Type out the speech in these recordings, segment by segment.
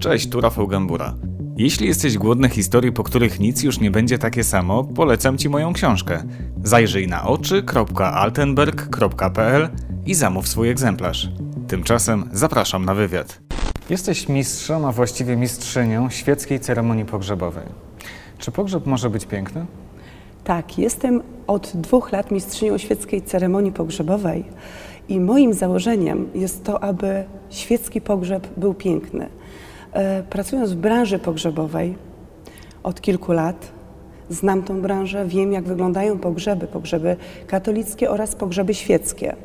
Cześć, tu Rafał Gambura. Jeśli jesteś głodny historii, po których nic już nie będzie takie samo, polecam Ci moją książkę. Zajrzyj na oczy.altenberg.pl i zamów swój egzemplarz. Tymczasem zapraszam na wywiad. Jesteś mistrzem, a właściwie mistrzynią świeckiej ceremonii pogrzebowej. Czy pogrzeb może być piękny? Tak, jestem od dwóch lat mistrzynią świeckiej ceremonii pogrzebowej i moim założeniem jest to, aby świecki pogrzeb był piękny. E, Pracując w branży pogrzebowej od kilku lat, znam tą branżę, wiem jak wyglądają pogrzeby, pogrzeby katolickie oraz pogrzeby świeckie.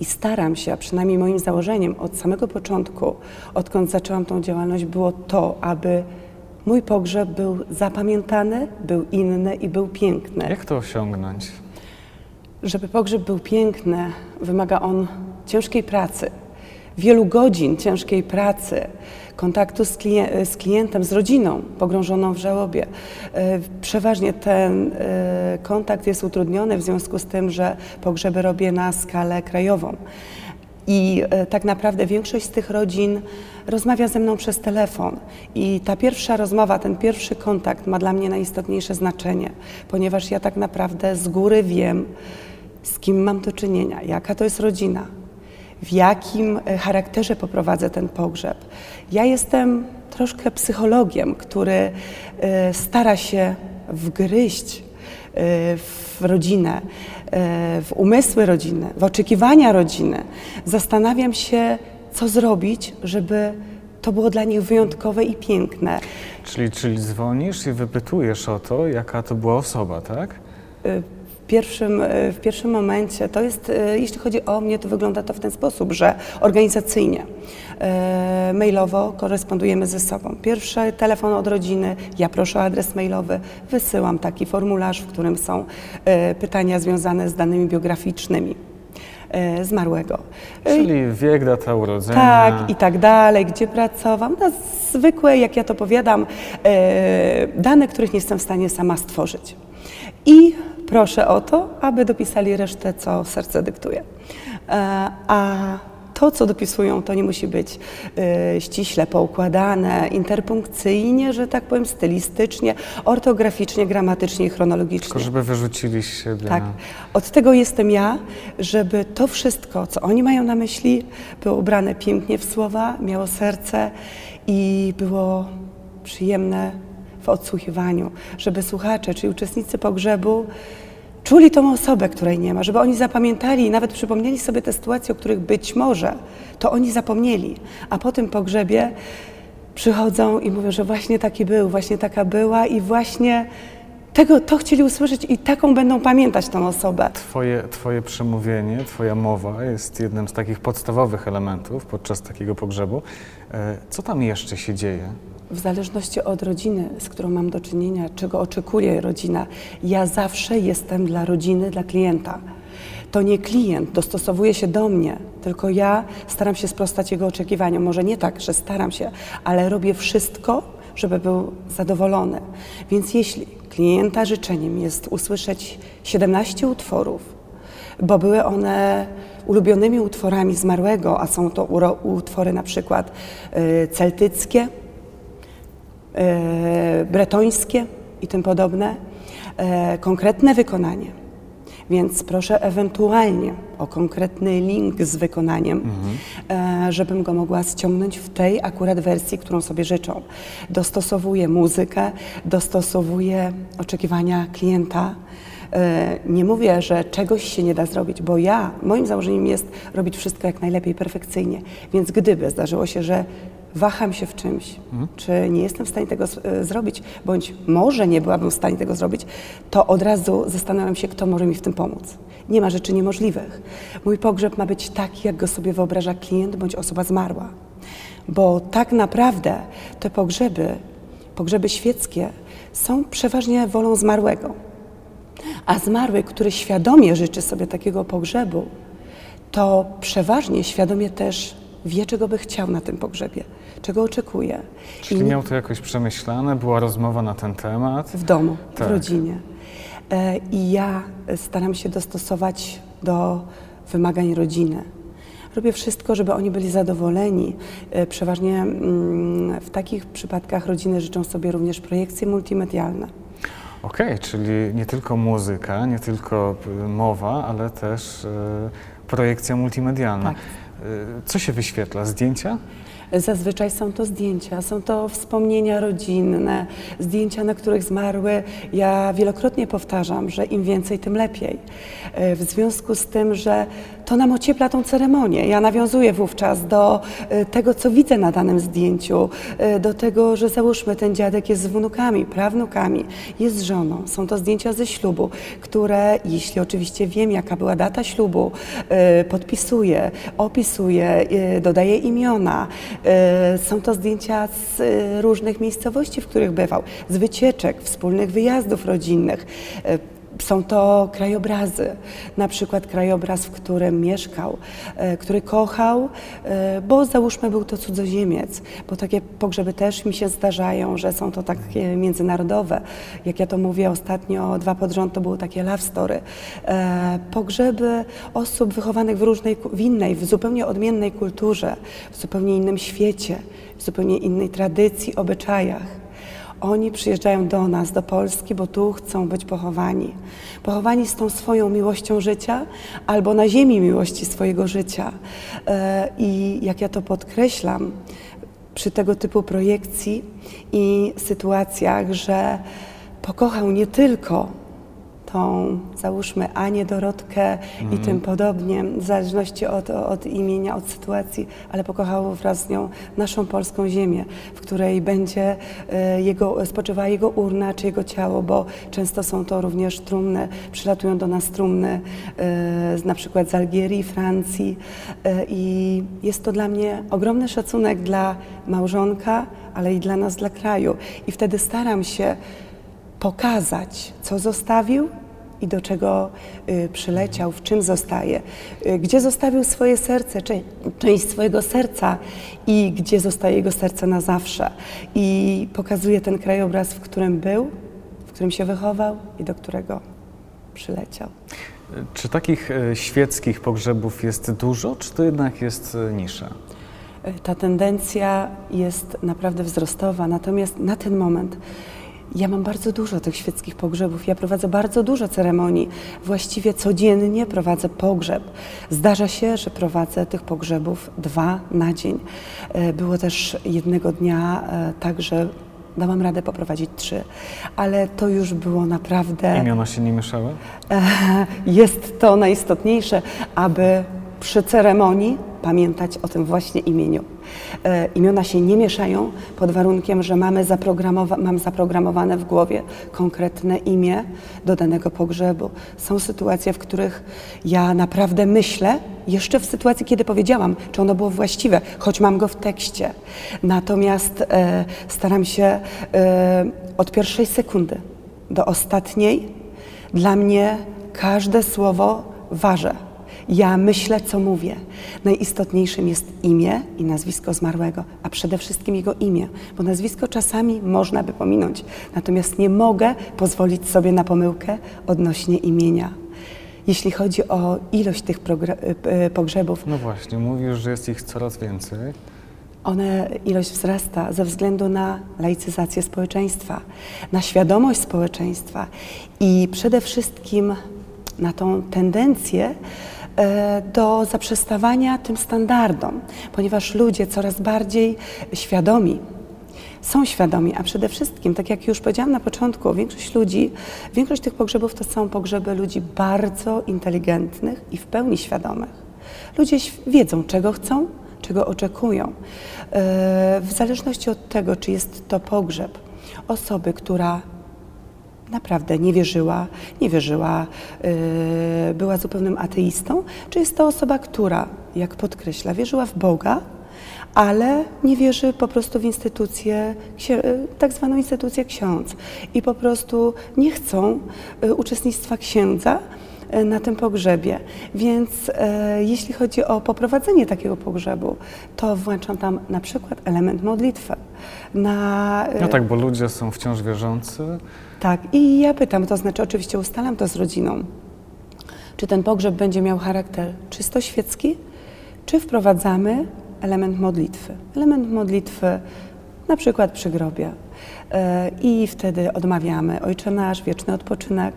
I staram się, a przynajmniej moim założeniem od samego początku, odkąd zaczęłam tą działalność, było to, aby mój pogrzeb był zapamiętany, był inny i był piękny. Jak to osiągnąć? Żeby pogrzeb był piękny, wymaga on ciężkiej pracy, wielu godzin ciężkiej pracy, kontaktu z, klien- z klientem, z rodziną pogrążoną w żałobie. E, Przeważnie ten e, kontakt jest utrudniony w związku z tym, że pogrzeby robię na skalę krajową. I e, tak naprawdę większość z tych rodzin rozmawia ze mną przez telefon. I ta pierwsza rozmowa, ten pierwszy kontakt ma dla mnie najistotniejsze znaczenie, ponieważ ja tak naprawdę z góry wiem, z kim mam do czynienia, jaka to jest rodzina, w jakim e, charakterze poprowadzę ten pogrzeb. Ja jestem troszkę psychologiem, który e, stara się wgryźć e, w rodzinę, w umysły rodziny, w oczekiwania rodziny. Zastanawiam się, co zrobić, żeby to było dla nich wyjątkowe i piękne. Czyli, czyli dzwonisz i wypytujesz o to, jaka to była osoba, tak? W pierwszym, w pierwszym momencie to jest, e, jeśli chodzi o mnie, to wygląda to w ten sposób, że organizacyjnie, e, mailowo korespondujemy ze sobą. Pierwszy telefon od rodziny, ja proszę o adres mailowy, wysyłam taki formularz, w którym są e, pytania związane z danymi biograficznymi e, zmarłego. E, Czyli wiek, data urodzenia. tak, i tak dalej, gdzie pracował. No, zwykłe, jak ja to powiadam, e, dane, których nie jestem w stanie sama stworzyć. I proszę o to, aby dopisali resztę, co serce dyktuje. E, a to, co dopisują, to nie musi być e, ściśle poukładane, interpunkcyjnie, że tak powiem, stylistycznie, ortograficznie, gramatycznie i chronologicznie. Tylko żeby wyrzucili z siebie. Tak. Od tego jestem ja, żeby to wszystko, co oni mają na myśli, było ubrane pięknie w słowa, miało serce i było przyjemne w odsłuchiwaniu, żeby słuchacze, czyli uczestnicy pogrzebu czuli tą osobę, której nie ma, żeby oni zapamiętali i nawet przypomnieli sobie te sytuacje, o których być może to oni zapomnieli, a po tym pogrzebie przychodzą i mówią, że właśnie taki był, właśnie taka była i właśnie tego, to chcieli usłyszeć i taką będą pamiętać tą osobę. Twoje, twoje przemówienie, Twoja mowa jest jednym z takich podstawowych elementów podczas takiego pogrzebu. E, Co tam jeszcze się dzieje? W zależności od rodziny, z którą mam do czynienia, czego oczekuje rodzina, ja zawsze jestem dla rodziny, dla klienta. To nie klient dostosowuje się do mnie, tylko ja staram się sprostać jego oczekiwaniom. Może nie tak, że staram się, ale robię wszystko, żeby był zadowolony. Więc jeśli klienta życzeniem jest usłyszeć 17 utworów, bo były one ulubionymi utworami zmarłego, a są to utwory na przykład y, celtyckie, e, bretońskie i tym podobne, e, konkretne wykonanie. Więc proszę ewentualnie o konkretny link z wykonaniem, e, żebym go mogła ściągnąć w tej akurat wersji, którą sobie życzą. Dostosowuję muzykę, dostosowuję oczekiwania klienta. E, Nie mówię, że czegoś się nie da zrobić, bo ja, moim założeniem jest robić wszystko jak najlepiej, perfekcyjnie. Więc gdyby zdarzyło się, że waham się w czymś, czy nie jestem w stanie tego e, zrobić, bądź może nie byłabym w stanie tego zrobić, to od razu zastanawiam się, kto może mi w tym pomóc. Nie ma rzeczy niemożliwych. Mój pogrzeb ma być taki, jak go sobie wyobraża klient bądź osoba zmarła. Bo tak naprawdę te pogrzeby, pogrzeby świeckie są przeważnie wolą zmarłego. A zmarły, który świadomie życzy sobie takiego pogrzebu, to przeważnie świadomie też wie, czego by chciał na tym pogrzebie, czego oczekuje. Czyli I miał to jakoś przemyślane, była rozmowa na ten temat. w domu, Tak. w rodzinie. E, I ja staram się dostosować do wymagań rodziny. Robię wszystko, żeby oni byli zadowoleni. E, Przeważnie mm, w takich przypadkach rodziny życzą sobie również projekcje multimedialne. Okej, czyli nie tylko muzyka, nie tylko y, mowa, ale też y, projekcja multimedialna. Tak. Y, Co się wyświetla? Zdjęcia? Zazwyczaj są to zdjęcia, są to wspomnienia rodzinne, zdjęcia, na których zmarły. Ja wielokrotnie powtarzam, że im więcej, tym lepiej. E, W związku z tym, że to nam ociepla tą ceremonię. Ja nawiązuję wówczas do e, tego, co widzę na danym zdjęciu, e, do tego, że załóżmy, ten dziadek jest z wnukami, prawnukami, jest z żoną. Są to zdjęcia ze ślubu, które, jeśli oczywiście wiem, jaka była data ślubu, e, podpisuję, opisuję, dodaję imiona. Są to zdjęcia z różnych miejscowości, w których bywał, z wycieczek, wspólnych wyjazdów rodzinnych. Są to krajobrazy, na przykład krajobraz, w którym mieszkał, e, który kochał, e, bo załóżmy był to cudzoziemiec, bo takie pogrzeby też mi się zdarzają, że są to takie międzynarodowe. Jak ja to mówię ostatnio, dwa pod rząd to było takie love story. E, Pogrzeby osób wychowanych w różnej, w innej, w zupełnie odmiennej kulturze, w zupełnie innym świecie, w zupełnie innej tradycji, obyczajach. Oni przyjeżdżają do nas, do Polski, bo tu chcą być pochowani. Pochowani z tą swoją miłością życia albo na ziemi miłości swojego życia. E, I jak ja to podkreślam przy tego typu projekcji i sytuacjach, że pokochał nie tylko tą, załóżmy, Anię, Dorotkę i tym podobnie, w zależności od, od imienia, od sytuacji, ale pokochał wraz z nią naszą polską ziemię, w której będzie e, jego, spoczywała jego urna czy jego ciało, bo często są to również trumny, przylatują do nas trumny e, z- na przykład z Algierii, Francji e, i jest to dla mnie ogromny szacunek dla małżonka, ale i dla nas, dla kraju. I wtedy staram się pokazać, co zostawił i do czego y, przyleciał, w czym zostaje, y, gdzie zostawił swoje serce, czy, część swojego serca i gdzie zostaje jego serce na zawsze. I pokazuje ten krajobraz, w którym był, w którym się wychował i do którego przyleciał. Czy takich e, świeckich pogrzebów jest dużo, czy to jednak jest nisza? Y, Ta tendencja jest naprawdę wzrostowa, natomiast na ten moment ja mam bardzo dużo tych świeckich pogrzebów. Ja prowadzę bardzo dużo ceremonii. Właściwie codziennie prowadzę pogrzeb. Zdarza się, że prowadzę tych pogrzebów dwa na dzień. E, Było też jednego dnia e, tak, że dałam radę poprowadzić trzy, ale to już było naprawdę. Imiona się nie mieszały? E, Jest to najistotniejsze, aby przy ceremonii pamiętać o tym właśnie imieniu. E, Imiona się nie mieszają pod warunkiem, że mamy zaprogramowa- mam zaprogramowane w głowie konkretne imię do danego pogrzebu. Są sytuacje, w których ja naprawdę myślę, jeszcze w sytuacji, kiedy powiedziałam, czy ono było właściwe, choć mam go w tekście. Natomiast e, staram się e, od pierwszej sekundy do ostatniej dla mnie każde słowo waży. Ja myślę, co mówię. Najistotniejszym jest imię i nazwisko zmarłego, a przede wszystkim jego imię, bo nazwisko czasami można by pominąć, natomiast nie mogę pozwolić sobie na pomyłkę odnośnie imienia. Jeśli chodzi o ilość tych y, y, pogrzebów, No właśnie, mówisz, że jest ich coraz więcej. one, ilość wzrasta ze względu na laicyzację społeczeństwa, na świadomość społeczeństwa i przede wszystkim na tą tendencję do zaprzestawania tym standardom, ponieważ ludzie coraz bardziej świadomi są świadomi, a przede wszystkim, tak jak już powiedziałam na początku, większość ludzi, większość tych pogrzebów to są pogrzeby ludzi bardzo inteligentnych i w pełni świadomych. Ludzie wiedzą, czego chcą, czego oczekują. E, W zależności od tego, czy jest to pogrzeb osoby, która naprawdę nie wierzyła, nie wierzyła, yy, była zupełnym ateistą, czy jest to osoba, która, jak podkreśla, wierzyła w Boga, ale nie wierzy po prostu w instytucję, yy, tak zwaną instytucję ksiądz. I po prostu nie chcą yy, uczestnictwa księdza na tym pogrzebie. Więc e, jeśli chodzi o poprowadzenie takiego pogrzebu, to włączam tam na przykład element modlitwy. Na, e, No tak, bo ludzie są wciąż wierzący. tak, i ja pytam, to znaczy oczywiście ustalam to z rodziną, czy ten pogrzeb będzie miał charakter czysto świecki, czy wprowadzamy element modlitwy. Element modlitwy na przykład przy grobie. E, I wtedy odmawiamy Ojcze Nasz, wieczny odpoczynek.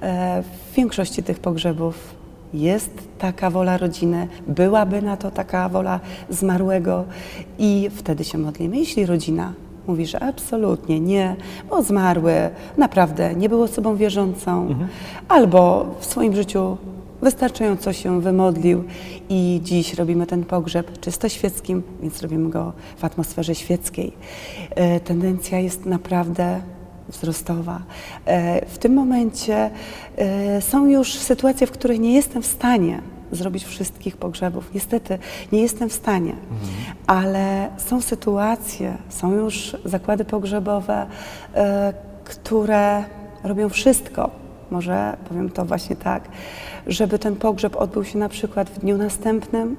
E, w większości tych pogrzebów jest taka wola rodziny, byłaby na to taka wola zmarłego i wtedy się modlimy. Jeśli rodzina mówi, że absolutnie nie, bo zmarły naprawdę nie był osobą wierzącą, mhm. albo w swoim życiu wystarczająco się wymodlił i dziś robimy ten pogrzeb czysto świeckim, więc robimy go w atmosferze świeckiej. E, tendencja jest naprawdę wzrostowa. E, w tym momencie e, są już sytuacje, w których nie jestem w stanie zrobić wszystkich pogrzebów. Niestety nie jestem w stanie, mhm. ale są sytuacje, są już zakłady pogrzebowe, które robią wszystko, może powiem to właśnie tak, żeby ten pogrzeb odbył się na przykład w dniu następnym,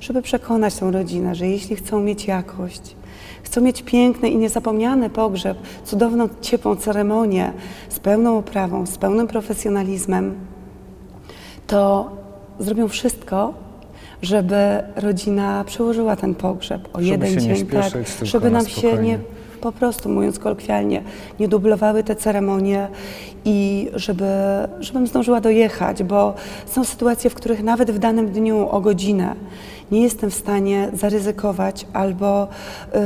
żeby przekonać tą rodzinę, że jeśli chcą mieć jakość, chcą mieć piękny i niezapomniany pogrzeb, cudowną, ciepłą ceremonię z pełną oprawą, z pełnym profesjonalizmem, to zrobią wszystko, żeby rodzina przełożyła ten pogrzeb o żeby jeden dzień, tak, żeby nam się nie po prostu, mówiąc kolokwialnie, nie dublowały te ceremonie i żeby, żebym zdążyła dojechać, bo są sytuacje, w których nawet w danym dniu o godzinę nie jestem w stanie zaryzykować albo y,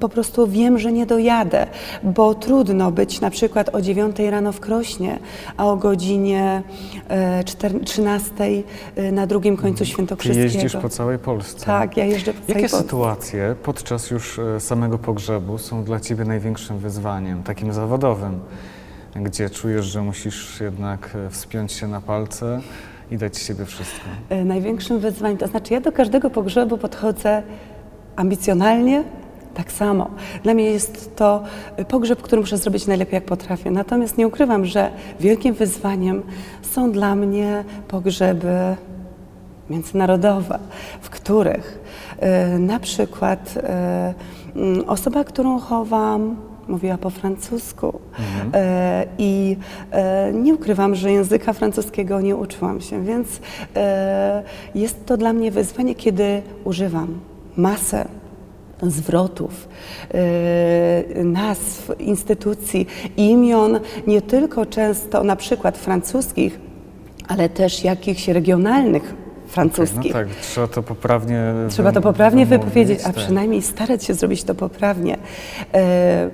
po prostu wiem, że nie dojadę, bo trudno być na przykład o 9 rano w Krośnie, a o godzinie y, 13 y, na drugim końcu Świętokrzyskiego. Ty jeździsz po całej Polsce. Tak, ja jeżdżę po całej Jakie Polsce. sytuacje podczas już y, samego pogrzebu są dla Ciebie największym wyzwaniem, takim zawodowym? gdzie czujesz, że musisz jednak y, wspiąć się na palce, i dać z siebie wszystko? E, największym wyzwaniem, to znaczy ja do każdego pogrzebu podchodzę ambicjonalnie, tak samo. Dla mnie jest to pogrzeb, który muszę zrobić najlepiej jak potrafię. Natomiast nie ukrywam, że wielkim wyzwaniem są dla mnie pogrzeby międzynarodowe, w których y, na przykład y, osoba, którą chowam, mówiła po francusku. Mhm. E, I e, nie ukrywam, że języka francuskiego nie uczyłam się, więc e, jest to dla mnie wyzwanie, kiedy używam masę zwrotów, e, nazw, instytucji, imion, nie tylko często na przykład francuskich, ale też jakichś regionalnych francuskich. Okay, no tak, trzeba to poprawnie Trzeba to poprawnie wypowiedzieć, a tak. przynajmniej starać się zrobić to poprawnie. E,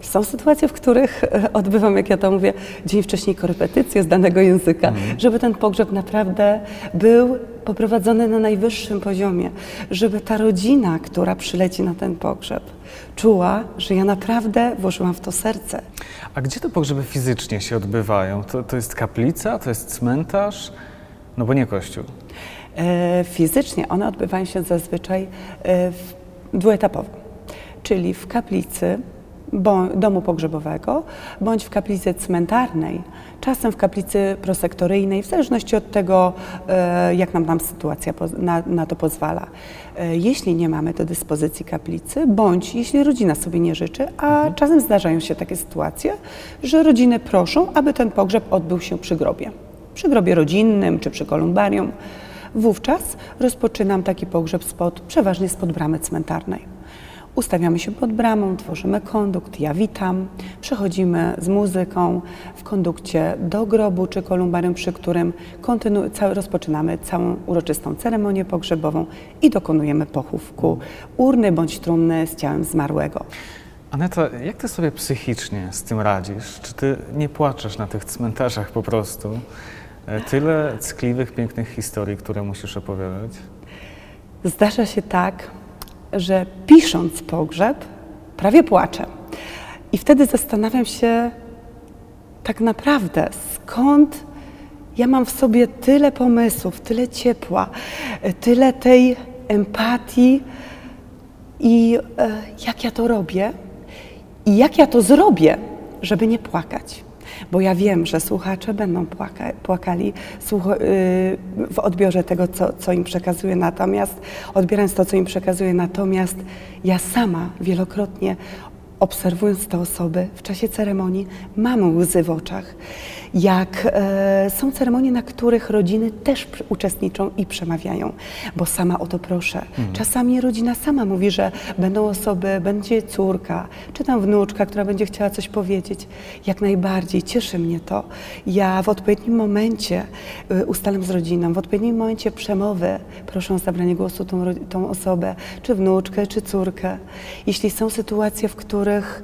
są sytuacje, w których e, odbywam, jak ja to mówię, dzień wcześniej korepetycje z danego języka, mhm. żeby ten pogrzeb naprawdę był poprowadzony na najwyższym poziomie, żeby ta rodzina, która przyleci na ten pogrzeb, czuła, że ja naprawdę włożyłam w to serce. A gdzie te pogrzeby fizycznie się odbywają? To, to jest kaplica, to jest cmentarz? No bo nie kościół. E, fizycznie one odbywają się zazwyczaj e, w, dwuetapowo, czyli w kaplicy domu pogrzebowego, bądź w kaplicy cmentarnej, czasem w kaplicy prosektoryjnej, w zależności od tego, e, jak nam tam sytuacja na, na to pozwala. Jeśli nie mamy do dyspozycji kaplicy, bądź jeśli rodzina sobie nie życzy, a mhm. czasem zdarzają się takie sytuacje, że rodziny proszą, aby ten pogrzeb odbył się przy grobie. Przy grobie rodzinnym czy przy kolumbarium. Wówczas rozpoczynam taki pogrzeb spod, przeważnie spod bramy cmentarnej. Ustawiamy się pod bramą, tworzymy kondukt, ja witam, przechodzimy z muzyką w kondukcie do grobu czy kolumbarium, przy którym kontynu- cały, rozpoczynamy całą uroczystą ceremonię pogrzebową i dokonujemy pochówku urny bądź trumny z ciałem zmarłego. Aneta, jak ty sobie psychicznie z tym radzisz? Czy ty nie płaczesz na tych cmentarzach po prostu? E, tyle ckliwych, pięknych historii, które musisz opowiadać? Zdarza się tak, że pisząc pogrzeb, prawie płaczę. I wtedy zastanawiam się tak naprawdę, skąd ja mam w sobie tyle pomysłów, tyle ciepła, tyle tej empatii i e, jak ja to robię i jak ja to zrobię, żeby nie płakać bo ja wiem, że słuchacze będą płaka, płakali yy, w odbiorze tego, co, co im przekazuję, natomiast odbierając to, co im przekazuję, natomiast ja sama wielokrotnie obserwując te osoby w czasie ceremonii, mam łzy w oczach. Jak e, są ceremonie, na których rodziny też uczestniczą i przemawiają, bo sama o to proszę. Czasami rodzina sama mówi, że będą osoby, będzie córka, czy tam wnuczka, która będzie chciała coś powiedzieć. Jak najbardziej cieszy mnie to. Ja w odpowiednim momencie y, ustalam z rodziną, w odpowiednim momencie przemowy proszę o zabranie głosu tą, tą osobę, czy wnuczkę, czy córkę. Jeśli są sytuacje, w których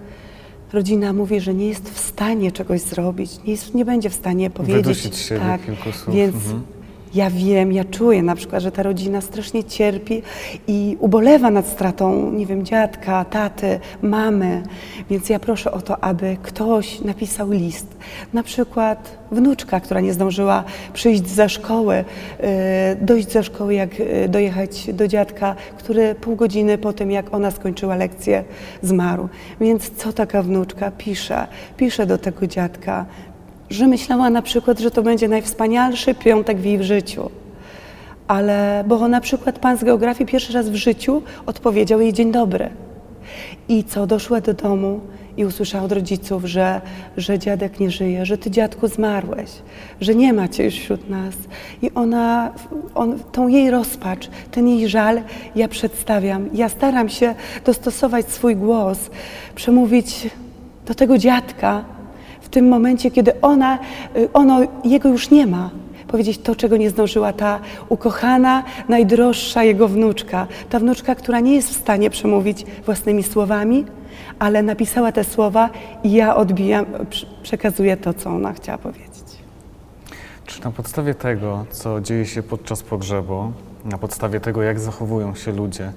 rodzina mówi, że nie jest w stanie czegoś zrobić, nie, jest, nie będzie w stanie powiedzieć. Wydusić siebie tak, kilku słów. Więc Mhm. Ja wiem, ja czuję na przykład, że ta rodzina strasznie cierpi i ubolewa nad stratą, nie wiem, dziadka, taty, mamy. Więc ja proszę o to, aby ktoś napisał list. Na przykład wnuczka, która nie zdążyła przyjść ze szkoły, y, dojść ze szkoły, jak y, dojechać do dziadka, który pół godziny po tym, jak ona skończyła lekcję, zmarł. Więc co taka wnuczka pisze? Pisze do tego dziadka, że myślała na przykład, że to będzie najwspanialszy piątek w jej życiu. Ale, bo na przykład pan z geografii pierwszy raz w życiu odpowiedział jej dzień dobry. I co, doszła do domu i usłyszała od rodziców, że, że dziadek nie żyje, że ty dziadku zmarłeś, że nie ma cię już wśród nas. I ona, on, tą jej rozpacz, ten jej żal ja przedstawiam. Ja staram się dostosować swój głos, przemówić do tego dziadka, tym momencie, kiedy ona, y, ono, jego już nie ma. Powiedzieć to, czego nie zdążyła ta ukochana, najdroższa jego wnuczka. Ta wnuczka, która nie jest w stanie przemówić własnymi słowami, ale napisała te słowa i ja odbijam, przekazuję to, co ona chciała powiedzieć. Czy na podstawie tego, co dzieje się podczas pogrzebu, na podstawie tego, jak zachowują się ludzie,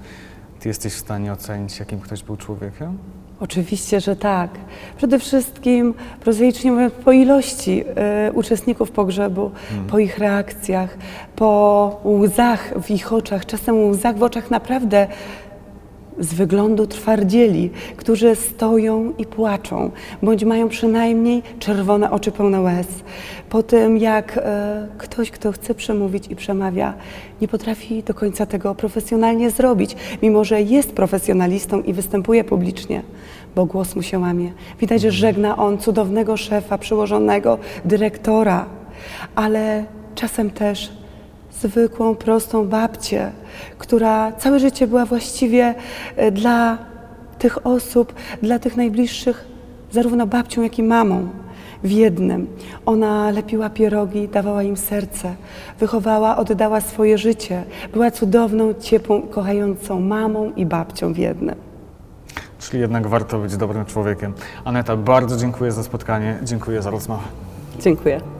ty jesteś w stanie ocenić, jakim ktoś był człowiekiem? Oczywiście, że tak. Przede wszystkim, prozaicznie mówiąc, po ilości y, uczestników pogrzebu, po ich reakcjach, po łzach w ich oczach, czasem łzach w oczach naprawdę z wyglądu twardzieli, którzy stoją i płaczą, bądź mają przynajmniej czerwone oczy pełne łez. Po tym, jak e, ktoś, kto chce przemówić i przemawia, nie potrafi do końca tego profesjonalnie zrobić, mimo że jest profesjonalistą i występuje publicznie, bo głos mu się łamie. Widać, że żegna on cudownego szefa, przełożonego, dyrektora, ale czasem też zwykłą, prostą babcię, która całe życie była właściwie e, dla tych osób, dla tych najbliższych, zarówno babcią, jak i mamą w jednym. Ona lepiła pierogi, dawała im serce, wychowała, oddała swoje życie. Była cudowną, ciepłą, kochającą mamą i babcią w jednym. Czyli jednak warto być dobrym człowiekiem. Aneta, bardzo dziękuję za spotkanie, dziękuję za rozmowę. Dziękuję.